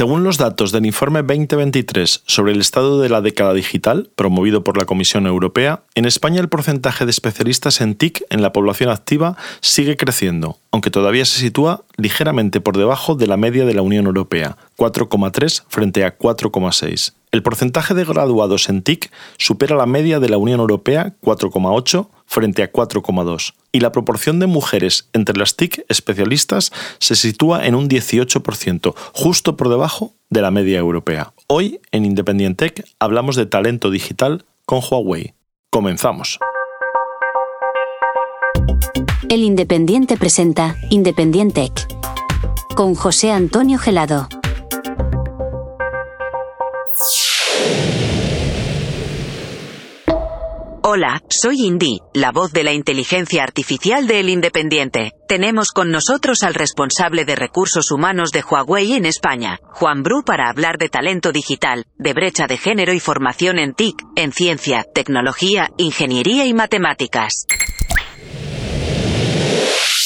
Según los datos del informe 2023 sobre el estado de la década digital, promovido por la Comisión Europea, en España el porcentaje de especialistas en TIC en la población activa sigue creciendo, aunque todavía se sitúa ligeramente por debajo de la media de la Unión Europea, 4,3 frente a 4,6. El porcentaje de graduados en TIC supera la media de la Unión Europea, 4,8 frente a 4,2 y la proporción de mujeres entre las TIC especialistas se sitúa en un 18%, justo por debajo de la media europea. Hoy en Independent Tech hablamos de talento digital con Huawei. Comenzamos. El Independiente presenta Independent Tech con José Antonio Gelado. Hola, soy Indy, la voz de la inteligencia artificial de El Independiente. Tenemos con nosotros al responsable de recursos humanos de Huawei en España, Juan Bru, para hablar de talento digital, de brecha de género y formación en TIC, en ciencia, tecnología, ingeniería y matemáticas.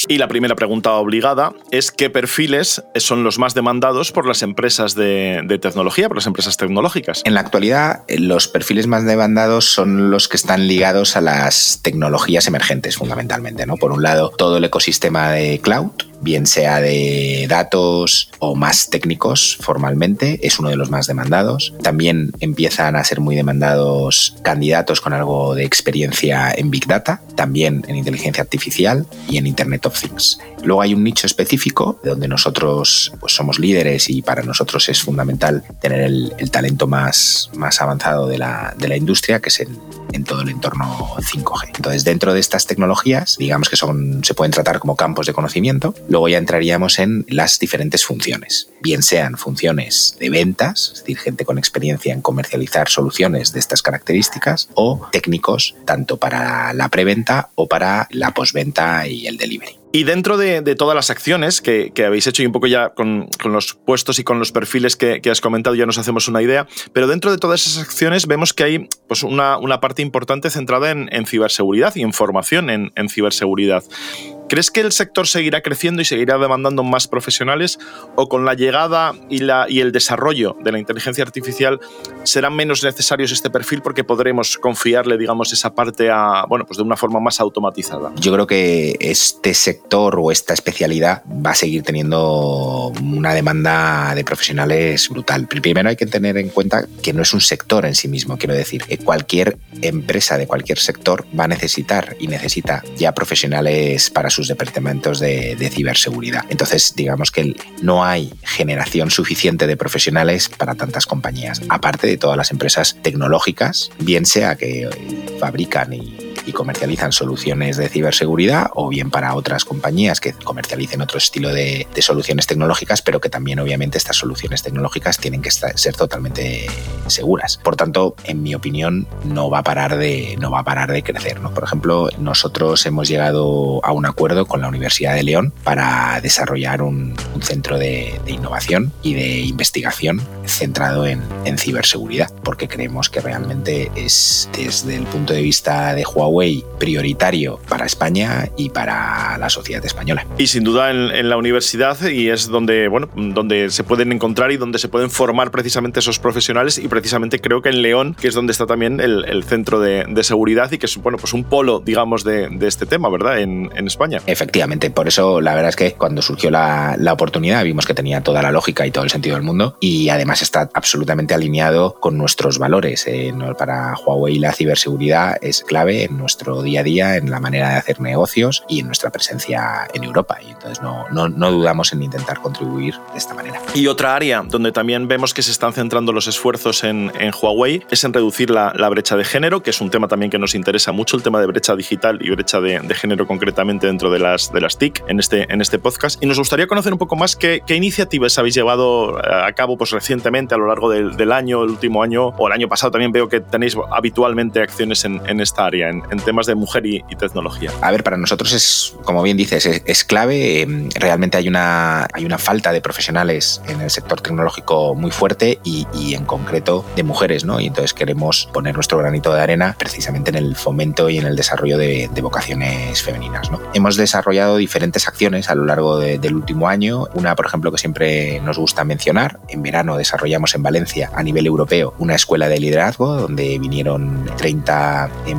Y la primera pregunta obligada es qué perfiles son los más demandados por las empresas de, tecnología, por las empresas tecnológicas. En la actualidad, los perfiles más demandados son los que están ligados a las tecnologías emergentes, fundamentalmente. ¿no? Por un lado, todo el ecosistema de cloud, bien sea de datos o más técnicos formalmente, es uno de los más demandados. También empiezan a ser muy demandados candidatos con algo de experiencia en Big Data, también en inteligencia artificial y en Internet of Things. Luego hay un nicho específico donde nosotros pues, somos líderes y para nosotros es fundamental tener el, talento más, más avanzado de la, de la industria, que es en, en todo el entorno 5G. Entonces, dentro de estas tecnologías, digamos que son, se pueden tratar como campos de conocimiento, luego ya entraríamos en las diferentes funciones, bien sean funciones de ventas, es decir, gente con experiencia en comercializar soluciones de estas características, o técnicos tanto para la preventa o para la postventa y el delivery. Y dentro de, todas las acciones que, habéis hecho y un poco ya con, los puestos y con los perfiles que, has comentado ya nos hacemos una idea, pero dentro de todas esas acciones vemos que hay pues, una, parte importante centrada en, ciberseguridad y en formación en ciberseguridad. ¿Crees que el sector seguirá creciendo y seguirá demandando más profesionales o con la llegada y, la, y el desarrollo de la inteligencia artificial serán menos necesarios este perfil porque podremos confiarle, digamos, esa parte a, bueno, pues de una forma más automatizada? Yo creo que este sector o esta especialidad va a seguir teniendo una demanda de profesionales brutal. Primero hay que tener en cuenta que no es un sector en sí mismo, quiero decir, que cualquier empresa de cualquier sector va a necesitar y necesita ya profesionales para sus departamentos de, ciberseguridad. Entonces, digamos que no hay generación suficiente de profesionales para tantas compañías, aparte de todas las empresas tecnológicas, bien sea que fabrican y y comercializan soluciones de ciberseguridad o bien para otras compañías que comercialicen otro estilo de, soluciones tecnológicas, pero que también obviamente estas soluciones tecnológicas tienen que ser totalmente seguras. Por tanto, en mi opinión, no va a parar de, no va a parar de crecer. ¿no? Por ejemplo, nosotros hemos llegado a un acuerdo con la Universidad de León para desarrollar un, centro de, innovación y de investigación centrado en, en ciberseguridad, porque creemos que realmente es desde el punto de vista de Huawei prioritario para España y para la sociedad española. Y sin duda en, la universidad y es donde, bueno, donde se pueden encontrar y donde se pueden formar precisamente esos profesionales y precisamente creo que en León, que es donde está también el, centro de, seguridad y que es bueno, pues un polo, digamos, de, este tema, ¿verdad? En, España. Efectivamente, por eso la verdad es que cuando surgió la, oportunidad vimos que tenía toda la lógica y todo el sentido del mundo y además está absolutamente alineado con nuestros valores. Eh, para Huawei la ciberseguridad es clave en nuestro día a día, en la manera de hacer negocios y en nuestra presencia en Europa. Y entonces no, no, no dudamos en intentar contribuir de esta manera. Y otra área donde también vemos que se están centrando los esfuerzos en, en Huawei es en reducir la, la, brecha de género, que es un tema también que nos interesa mucho, el tema de brecha digital y brecha de, de género concretamente dentro de las, de las TIC en este, en este podcast. Y nos gustaría conocer un poco más qué, qué iniciativas habéis llevado a cabo pues, recientemente a lo largo del, del, año, el último año o el año pasado también veo que tenéis habitualmente acciones en, esta área, temas de mujer y, tecnología. A ver, para nosotros es, como bien dices, es, clave. Em, realmente hay una, hay una falta de profesionales en el sector tecnológico muy fuerte y, en concreto de mujeres, ¿no? Y entonces queremos poner nuestro granito de arena precisamente en el fomento y en el desarrollo de, vocaciones femeninas. Hemos desarrollado diferentes acciones a lo largo del último año. Una, por ejemplo, que siempre nos gusta mencionar. En verano desarrollamos en Valencia a nivel europeo una escuela de liderazgo donde vinieron 30 eh,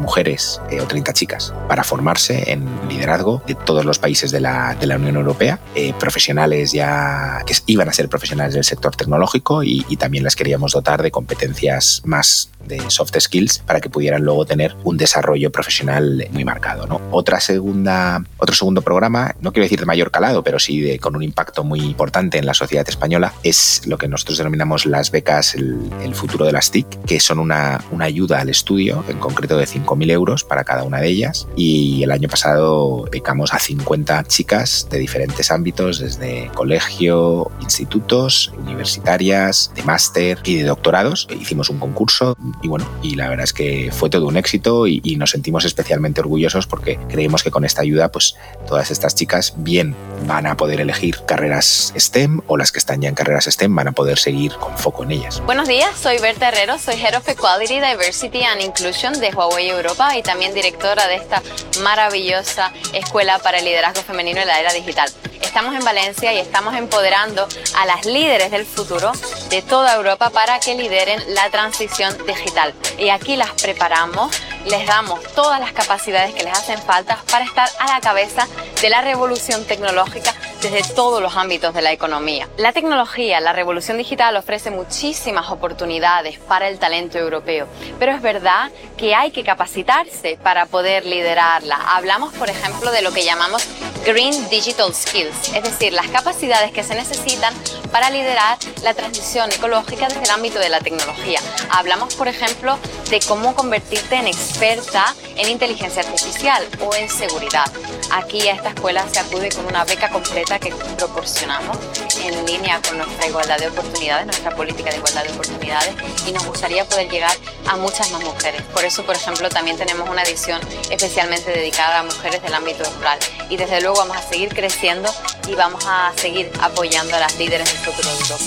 eh, o 30 chicas para formarse en liderazgo de todos los países de la, de la Unión Europea, eh, profesionales ya que iban a ser profesionales del sector tecnológico y, también las queríamos dotar de competencias más de soft skills para que pudieran luego tener un desarrollo profesional muy marcado. Otra segunda, otro segundo programa, no quiero decir de mayor calado, pero sí de, con un impacto muy importante en la sociedad española, es lo que nosotros denominamos las becas El, futuro de las TIC, que son una, una ayuda al estudio, en concreto de 5.000 euros para cada una de ellas. Y el año pasado becamos a 50 chicas de diferentes ámbitos, desde colegio, institutos, universitarias, de máster y de doctorados. Hicimos un concurso y bueno, y la verdad es que fue todo un éxito y, nos sentimos especialmente orgullosos porque creemos que con esta ayuda, pues todas estas chicas bien van a poder elegir carreras STEM o las que están ya en carreras STEM van a poder seguir con foco en ellas. Buenos días, soy Berta Herrero, soy Head of Equality, Diversity and Inclusion de Huawei Europa y también directora de esta maravillosa escuela para el liderazgo femenino en la era digital. Estamos en Valencia y estamos empoderando a las líderes del futuro de toda Europa para que lideren la transición digital. Y aquí las preparamos, les damos todas las capacidades que les hacen falta para estar a la cabeza de la revolución tecnológica desde todos los ámbitos de la economía. La tecnología, la revolución digital ofrece muchísimas oportunidades para el talento europeo, pero es verdad que hay que capacitarse para poder liderarla. Hablamos, por ejemplo, de lo que llamamos Green Digital Skills, es decir, las capacidades que se necesitan para liderar la transición ecológica desde el ámbito de la tecnología. Hablamos, por ejemplo, de cómo convertirte en experta en inteligencia artificial o en seguridad. Aquí a esta escuela se acude con una beca completa que proporcionamos en línea con nuestra igualdad de oportunidades, nuestra política de igualdad de oportunidades y nos gustaría poder llegar a muchas más mujeres. Por eso, por ejemplo, también tenemos una edición especialmente dedicada a mujeres del ámbito rural y desde luego vamos a seguir creciendo y vamos a seguir apoyando a las líderes del futuro de Europa.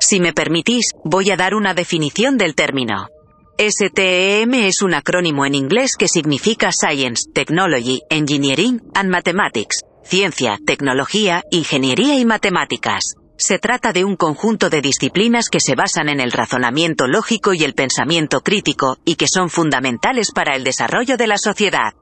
Si me permitís, voy a dar una definición del término. STEM es un acrónimo en inglés que significa Science, Technology, Engineering and Mathematics, ciencia, tecnología, ingeniería y matemáticas. Se trata de un conjunto de disciplinas que se basan en el razonamiento lógico y el pensamiento crítico, y que son fundamentales para el desarrollo de la sociedad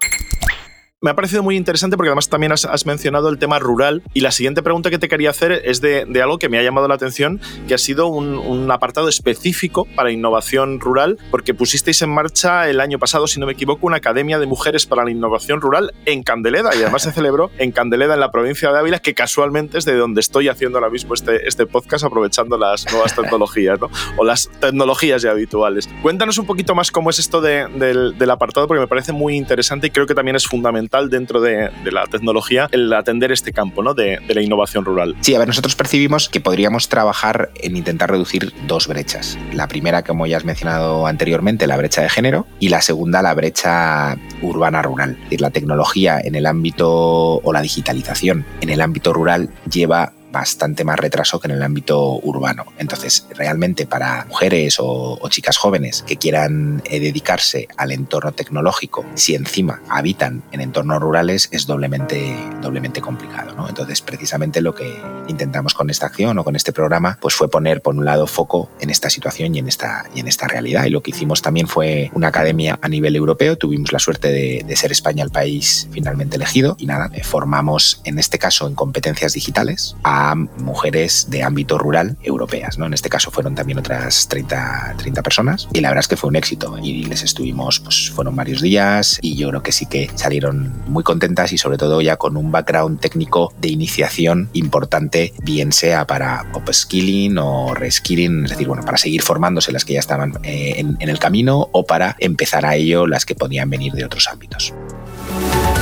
me ha parecido muy interesante porque además también has, mencionado el tema rural y la siguiente pregunta que te quería hacer es de, algo que me ha llamado la atención, que ha sido un, apartado específico para innovación rural, porque pusisteis en marcha el año pasado, si no me equivoco, una academia de mujeres para la innovación rural en Candeleda y además se celebró en Candeleda, en la provincia de Ávila, que casualmente es de donde estoy haciendo ahora mismo este, este podcast aprovechando las nuevas tecnologías ¿no? o las tecnologías ya habituales. Cuéntanos un poquito más cómo es esto del, del apartado porque me parece muy interesante y creo que también es fundamental dentro de, la tecnología el atender este campo ¿no? de, de la innovación rural. Sí, a ver, nosotros percibimos que podríamos trabajar en intentar reducir dos brechas. La primera, como ya has mencionado anteriormente, la brecha de género, y la segunda, la brecha urbana-rural. Es decir, la tecnología en el ámbito o la digitalización en el ámbito rural lleva bastante más retraso que en el ámbito urbano. Entonces, realmente para mujeres o, chicas jóvenes que quieran eh, dedicarse al entorno tecnológico, si encima habitan en entornos rurales, es doblemente, doblemente complicado. ¿no? Entonces, precisamente lo que intentamos con esta acción o con este programa, pues fue poner por un lado foco en esta situación y en esta, y en esta realidad. Y lo que hicimos también fue una academia a nivel europeo. Tuvimos la suerte de, de ser España el país finalmente elegido y nada, eh, formamos en este caso en competencias digitales a mujeres de ámbito rural europeas. ¿no? En este caso fueron también otras 30, 30 personas y la verdad es que fue un éxito y les estuvimos, pues fueron varios días y yo creo que sí que salieron muy contentas y sobre todo ya con un background técnico de iniciación importante, bien sea para upskilling o reskilling, es decir, bueno, para seguir formándose las que ya estaban eh, en, en el camino o para empezar a ello las que podían venir de otros ámbitos.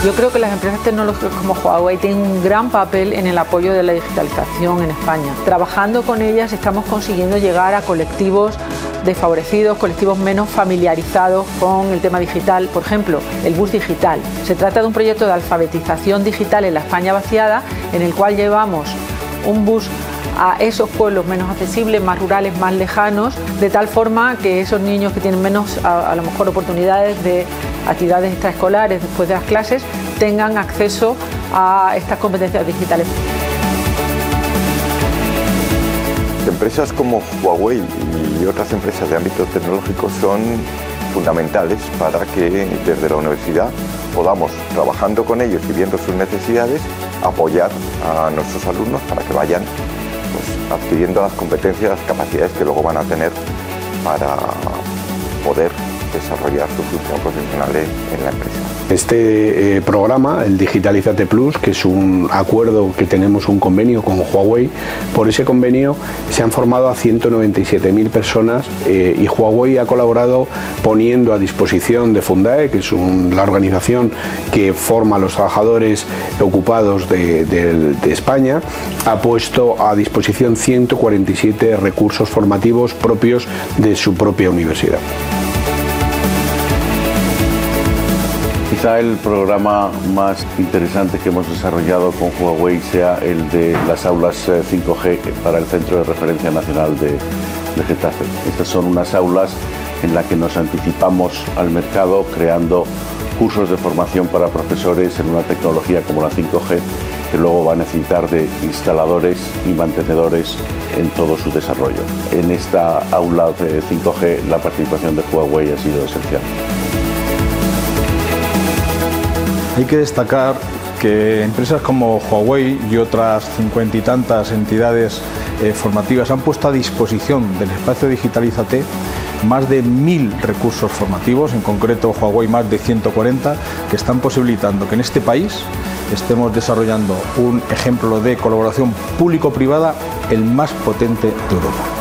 Yo creo que las empresas tecnológicas como Huawei tienen un gran papel en el apoyo de la digitalización en España. Trabajando con ellas estamos consiguiendo llegar a colectivos desfavorecidos, colectivos menos familiarizados con el tema digital. Por ejemplo, el bus digital. Se trata de un proyecto de alfabetización digital en la España vaciada en el cual llevamos un bus a esos pueblos menos accesibles, más rurales, más lejanos, de tal forma que esos niños que tienen menos, a, lo mejor, oportunidades de actividades extraescolares después de las clases, tengan acceso a estas competencias digitales. Empresas como Huawei y otras empresas de ámbito tecnológico son fundamentales para que desde la universidad podamos, trabajando con ellos y viendo sus necesidades, apoyar a nuestros alumnos para que vayan pues, adquiriendo las competencias, las capacidades que luego van a tener para poder desarrollar su función profesional en la empresa. Este eh, programa, el Digitalizate Plus, que es un acuerdo que tenemos un convenio con Huawei, por ese convenio se han formado a 197.000 personas eh, y Huawei ha colaborado poniendo a disposición de Fundae, que es la organización que forma a los trabajadores ocupados de España, ha puesto a disposición 147 recursos formativos propios de su propia universidad. Quizá el programa más interesante que hemos desarrollado con Huawei sea el de las aulas 5G eh, para el Centro de Referencia Nacional de, Getafe. Estas son unas aulas en las que nos anticipamos al mercado creando cursos de formación para profesores en una tecnología como la 5G que luego va a necesitar de instaladores y mantenedores en todo su desarrollo. En esta aula de 5G la participación de Huawei ha sido esencial. Hay que destacar que empresas como Huawei y otras cincuenta y tantas entidades eh, formativas han puesto a disposición del espacio Digitalizate más de mil recursos formativos, en concreto Huawei más de 140, que están posibilitando que en este país estemos desarrollando un ejemplo de colaboración público-privada el más potente de Europa.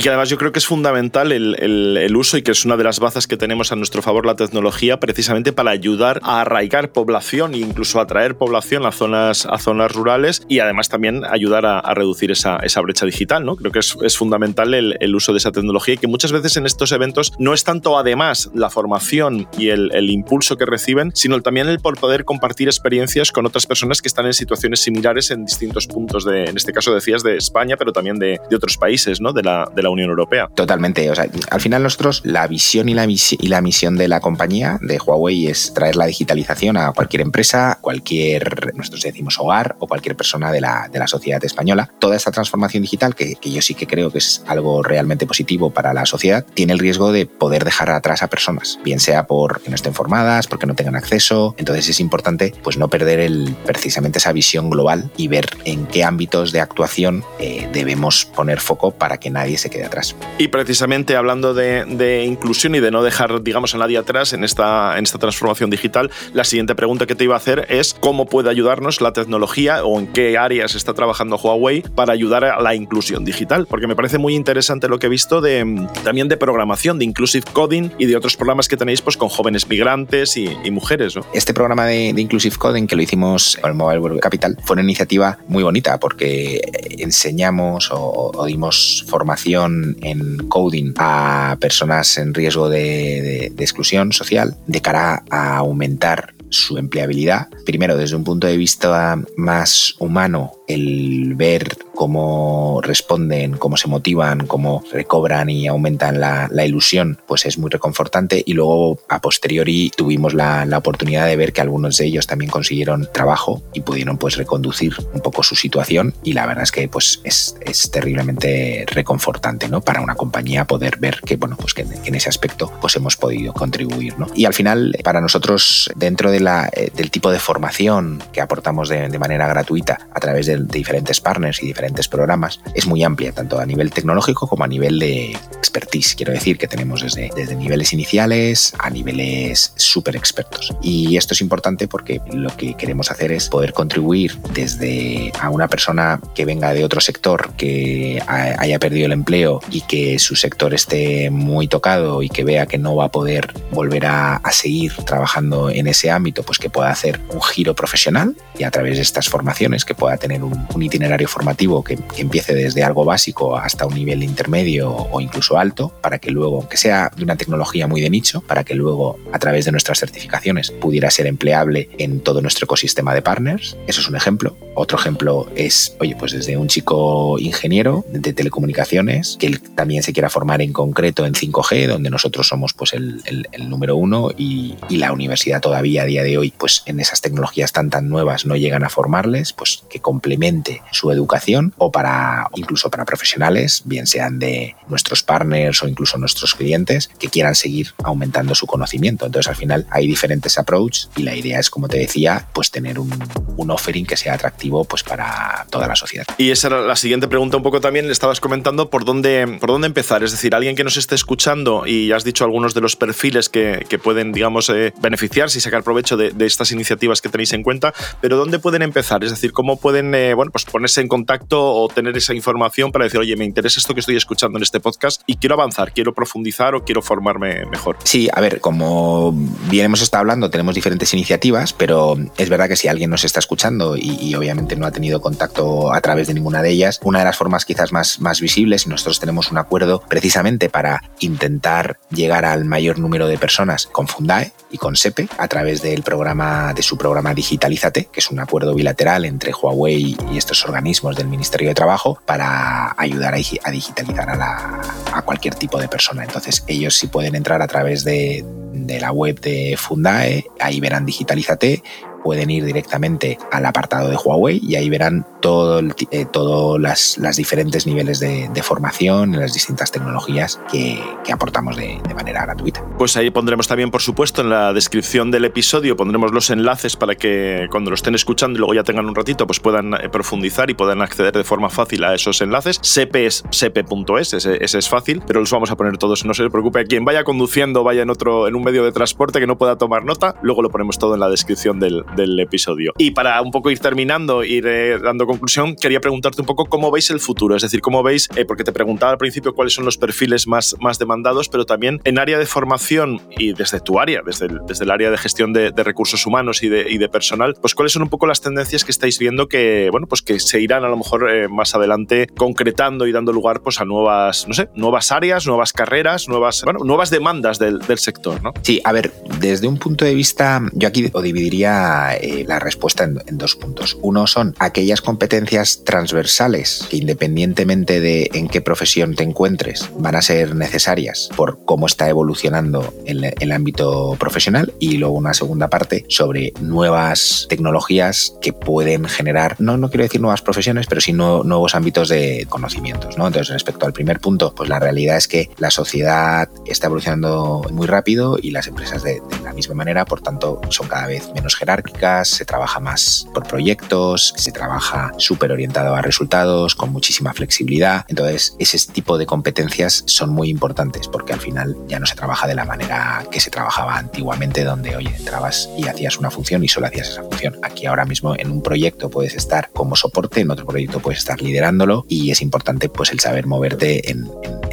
Y que además yo creo que es fundamental el, uso y que es una de las bazas que tenemos a nuestro favor la tecnología precisamente para ayudar a arraigar población e incluso atraer población a zonas, a zonas rurales y además también ayudar a, reducir esa, esa, brecha digital. ¿no? Creo que es, es fundamental el, uso de esa tecnología y que muchas veces en estos eventos no es tanto además la formación y el, impulso que reciben, sino también el por poder compartir experiencias con otras personas que están en situaciones similares en distintos puntos de, en este caso decías, de España, pero también de, de otros países ¿no? de, la, de la Unión Europea. Totalmente. O sea, al final nosotros la visión y la, misión de la compañía de Huawei es traer la digitalización a cualquier empresa, cualquier, nosotros decimos hogar o cualquier persona de la, sociedad española. Toda esta transformación digital, que, que yo sí que creo que es algo realmente positivo para la sociedad, tiene el riesgo de poder dejar atrás a personas, bien sea porque no estén formadas, porque no tengan acceso. Entonces es importante pues no perder el, precisamente esa visión global y ver en qué ámbitos de actuación eh, debemos poner foco para que nadie se quede atrás. Y precisamente hablando de, inclusión y de no dejar, digamos, a nadie atrás en esta, en esta transformación digital, la siguiente pregunta que te iba a hacer es cómo puede ayudarnos la tecnología o en qué áreas está trabajando Huawei para ayudar a la inclusión digital, porque me parece muy interesante lo que he visto de, también de programación, de inclusive coding y de otros programas que tenéis pues, con jóvenes migrantes y, mujeres. Este programa de, inclusive coding que lo hicimos con el Mobile World Capital fue una iniciativa muy bonita porque enseñamos o dimos formación en coding a personas en riesgo de, exclusión social de cara a aumentar su empleabilidad. Primero, desde un punto de vista más humano, el ver cómo responden, cómo se motivan, cómo recobran y aumentan la, ilusión, pues es muy reconfortante. Y luego, a posteriori, tuvimos la, oportunidad de ver que algunos de ellos también consiguieron trabajo y pudieron pues reconducir un poco su situación. Y la verdad es que pues es, terriblemente reconfortante, ¿no? Para una compañía poder ver que, bueno, pues que, en ese aspecto pues hemos podido contribuir, ¿no? Y al final, para nosotros, dentro de eh, del tipo de formación que aportamos de, manera gratuita a través de, de diferentes partners y diferentes programas, es muy amplia, tanto a nivel tecnológico como a nivel de expertise. Quiero decir que tenemos desde, desde niveles iniciales a niveles súper expertos. Y esto es importante porque lo que queremos hacer es poder contribuir desde a una persona que venga de otro sector, que haya perdido el empleo y que su sector esté muy tocado y que vea que no va a poder volver a, a seguir trabajando en ese ámbito, pues que pueda hacer un giro profesional y a través de estas formaciones que pueda tener un, itinerario formativo que, empiece desde algo básico hasta un nivel intermedio o incluso alto, para que luego, aunque sea de una tecnología muy de nicho, para que luego a través de nuestras certificaciones pudiera ser empleable en todo nuestro ecosistema de partners. Eso es un ejemplo. Otro ejemplo es, oye, pues desde un chico ingeniero de telecomunicaciones que él también se quiera formar en concreto en 5G, donde nosotros somos pues el, número uno y, la universidad todavía a de hoy pues en esas tecnologías tan tan nuevas no llegan a formarles, pues que complemente su educación o para incluso para profesionales, bien sean de nuestros partners o incluso nuestros clientes que quieran seguir aumentando su conocimiento. Entonces al final hay diferentes approaches y la idea es, como te decía, pues tener un, un offering que sea atractivo pues para toda la sociedad. Y esa era la siguiente pregunta un poco también, le estabas comentando por dónde, por dónde empezar, es decir, alguien que nos esté escuchando y has dicho algunos de los perfiles que, que pueden, digamos, eh, beneficiarse y sacar provecho de, de estas iniciativas que tenéis en cuenta, pero ¿dónde pueden empezar? Es decir, ¿cómo pueden eh, bueno, pues ponerse en contacto o tener esa información para decir, oye, me interesa esto que estoy escuchando en este podcast y quiero avanzar, quiero profundizar o quiero formarme mejor? Sí, a ver, como bien hemos estado hablando, tenemos diferentes iniciativas, pero es verdad que si alguien nos está escuchando y, obviamente no ha tenido contacto a través de ninguna de ellas, una de las formas quizás más, más visibles, nosotros tenemos un acuerdo precisamente para intentar llegar al mayor número de personas con Fundae y con SEPE a través programa, de su programa Digitalízate, que es un acuerdo bilateral entre Huawei y estos organismos del Ministerio de Trabajo para ayudar a, digitalizar a, a cualquier tipo de persona. Entonces ellos sí pueden entrar a través de, de la web de Fundae, ahí verán Digitalízate pueden ir directamente al apartado de Huawei y ahí verán todo, eh, todos las, diferentes niveles de, formación en las distintas tecnologías que, aportamos de, manera gratuita. Pues ahí pondremos también, por supuesto, en la descripción del episodio, pondremos los enlaces para que cuando lo estén escuchando y luego ya tengan un ratito, pues puedan eh, profundizar y puedan acceder de forma fácil a esos enlaces. sepe es sepe.es, ese, ese, es fácil, pero los vamos a poner todos, no se preocupe. Quien vaya conduciendo, vaya en otro, en un medio de transporte que no pueda tomar nota, luego lo ponemos todo en la descripción del, del episodio. Y para un poco ir terminando, ir eh, dando conclusión, quería preguntarte un poco cómo veis el futuro, es decir, cómo veis, eh, porque te preguntaba al principio cuáles son los perfiles más, más demandados, pero también en área de formación y desde tu área, desde el, desde el área de gestión de, recursos humanos y de, y de, personal, pues cuáles son un poco las tendencias que estáis viendo que, bueno, pues que se irán a lo mejor eh, más adelante concretando y dando lugar pues a nuevas, no sé, nuevas áreas, nuevas carreras, nuevas, bueno, nuevas demandas del, del sector, ¿no? Sí, a ver, desde un punto de vista, yo aquí lo dividiría la respuesta en, dos puntos. Uno son aquellas competencias transversales que independientemente de en qué profesión te encuentres van a ser necesarias por cómo está evolucionando el, el ámbito profesional y luego una segunda parte sobre nuevas tecnologías que pueden generar, no, no quiero decir nuevas profesiones, pero sí nuevos ámbitos de conocimientos. ¿no? Entonces, respecto al primer punto, pues la realidad es que la sociedad está evolucionando muy rápido y las empresas de la misma manera, por tanto, son cada vez menos jerárquicas, se trabaja más por proyectos, se trabaja súper orientado a resultados, con muchísima flexibilidad. Entonces, ese tipo de competencias son muy importantes porque al final ya no se trabaja de la manera que se trabajaba antiguamente, donde, oye, entrabas y hacías una función y solo hacías esa función. Aquí ahora mismo en un proyecto puedes estar como soporte, en otro proyecto puedes estar liderándolo y es importante pues el saber moverte en,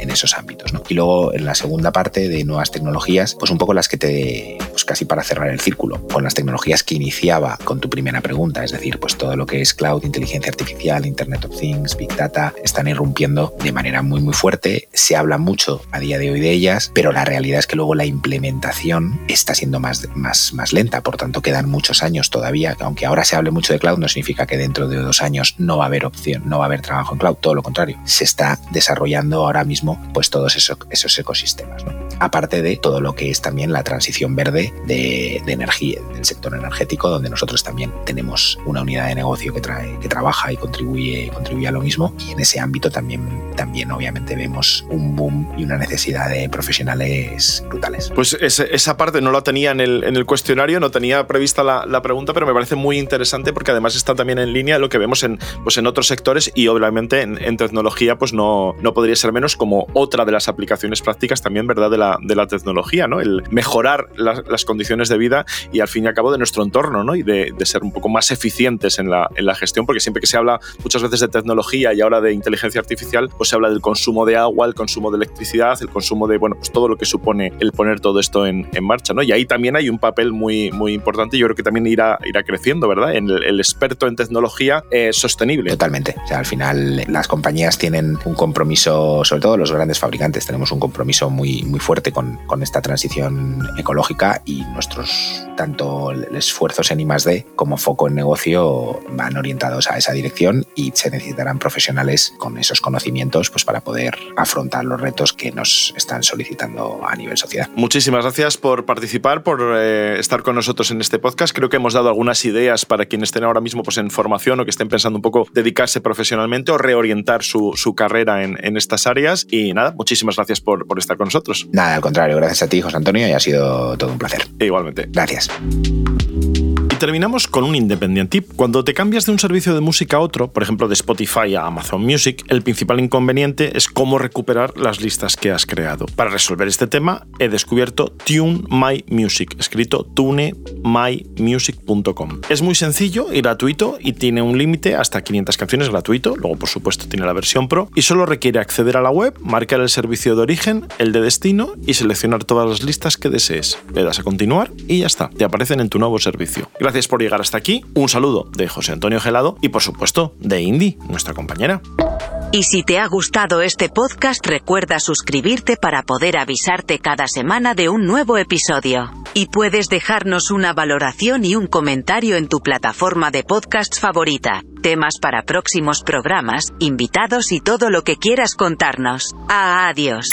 esos ámbitos. Y luego en la segunda parte de nuevas tecnologías, pues un poco las que te, pues casi para cerrar el círculo, con las tecnologías que iniciaba con tu primera pregunta, es decir, pues todo lo que es cloud, inteligencia artificial, Internet of Things, Big Data, están irrumpiendo de manera muy muy fuerte. Se habla mucho a día de hoy de ellas, pero la realidad es que luego la implementación está siendo más, más, más lenta, por tanto quedan muchos años todavía. Aunque ahora se hable mucho de cloud, no significa que dentro de dos años no va a haber opción, no va a haber trabajo en cloud, todo lo contrario. Se está desarrollando ahora mismo pues todos esos, esos ecosistemas. Aparte de todo lo que es también la transición verde de, de energía, del sector energético, donde nosotros también tenemos una unidad de negocio que, trae, que trabaja y contribuye, contribuye a lo mismo. Y en ese ámbito también, también obviamente vemos un boom y una necesidad de profesionales brutales. Pues esa parte no la tenía en el, en el cuestionario, no tenía prevista la, pregunta, pero me parece muy interesante porque además está también en línea lo que vemos en, pues en otros sectores y obviamente en, tecnología pues no, no podría ser menos como otra de las aplicaciones prácticas también, ¿verdad? De la, de la tecnología, ¿no? El mejorar las condiciones de vida y al fin y al cabo de nuestro entorno, ¿no? y de, ser un poco más eficientes en la, en la, gestión, porque siempre que se habla muchas veces de tecnología y ahora de inteligencia artificial, pues se habla del consumo de agua, el consumo de electricidad, el consumo de, bueno, pues todo lo que supone el poner todo esto en, en marcha, ¿no? Y ahí también hay un papel muy, muy importante, yo creo que también irá, irá creciendo, ¿verdad? En el, experto en tecnología eh, sostenible. Totalmente. O sea, al final las compañías tienen un compromiso, sobre todo los grandes fabricantes, tenemos un compromiso muy, muy fuerte con, con esta transición ecológica y nuestros, tanto esfuerzos en I+.D. como foco en negocio van orientados a esa dirección y se necesitarán profesionales con esos conocimientos pues, para poder afrontar los retos que nos están solicitando a nivel sociedad. Muchísimas gracias por participar, por eh, estar con nosotros en este podcast. Creo que hemos dado algunas ideas para quienes estén ahora mismo pues, en formación o que estén pensando un poco dedicarse profesionalmente o reorientar su, su carrera en, en, estas áreas. Y nada, muchísimas gracias por, por estar con nosotros. Nada, al contrario, gracias a ti, José Antonio, y ha sido todo un placer. E igualmente. Gracias terminamos con un independiente tip. Cuando te cambias de un servicio de música a otro, por ejemplo de Spotify a Amazon Music, el principal inconveniente es cómo recuperar las listas que has creado. Para resolver este tema he descubierto Tune My Music, escrito tunemymusic.com. Es muy sencillo y gratuito y tiene un límite hasta 500 canciones gratuito, luego por supuesto tiene la versión Pro y solo requiere acceder a la web, marcar el servicio de origen, el de destino y seleccionar todas las listas que desees. Le das a continuar y ya está, te aparecen en tu nuevo servicio. Gracias por llegar hasta aquí. Un saludo de José Antonio Gelado y por supuesto de Indy, nuestra compañera. Y si te ha gustado este podcast recuerda suscribirte para poder avisarte cada semana de un nuevo episodio. Y puedes dejarnos una valoración y un comentario en tu plataforma de podcast favorita, temas para próximos programas, invitados y todo lo que quieras contarnos. Adiós.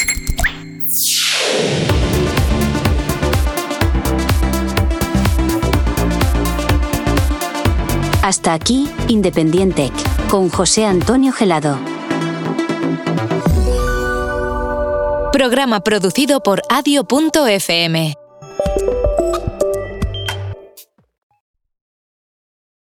Hasta aquí, Independiente, con José Antonio Gelado. Programa producido por adio.fm.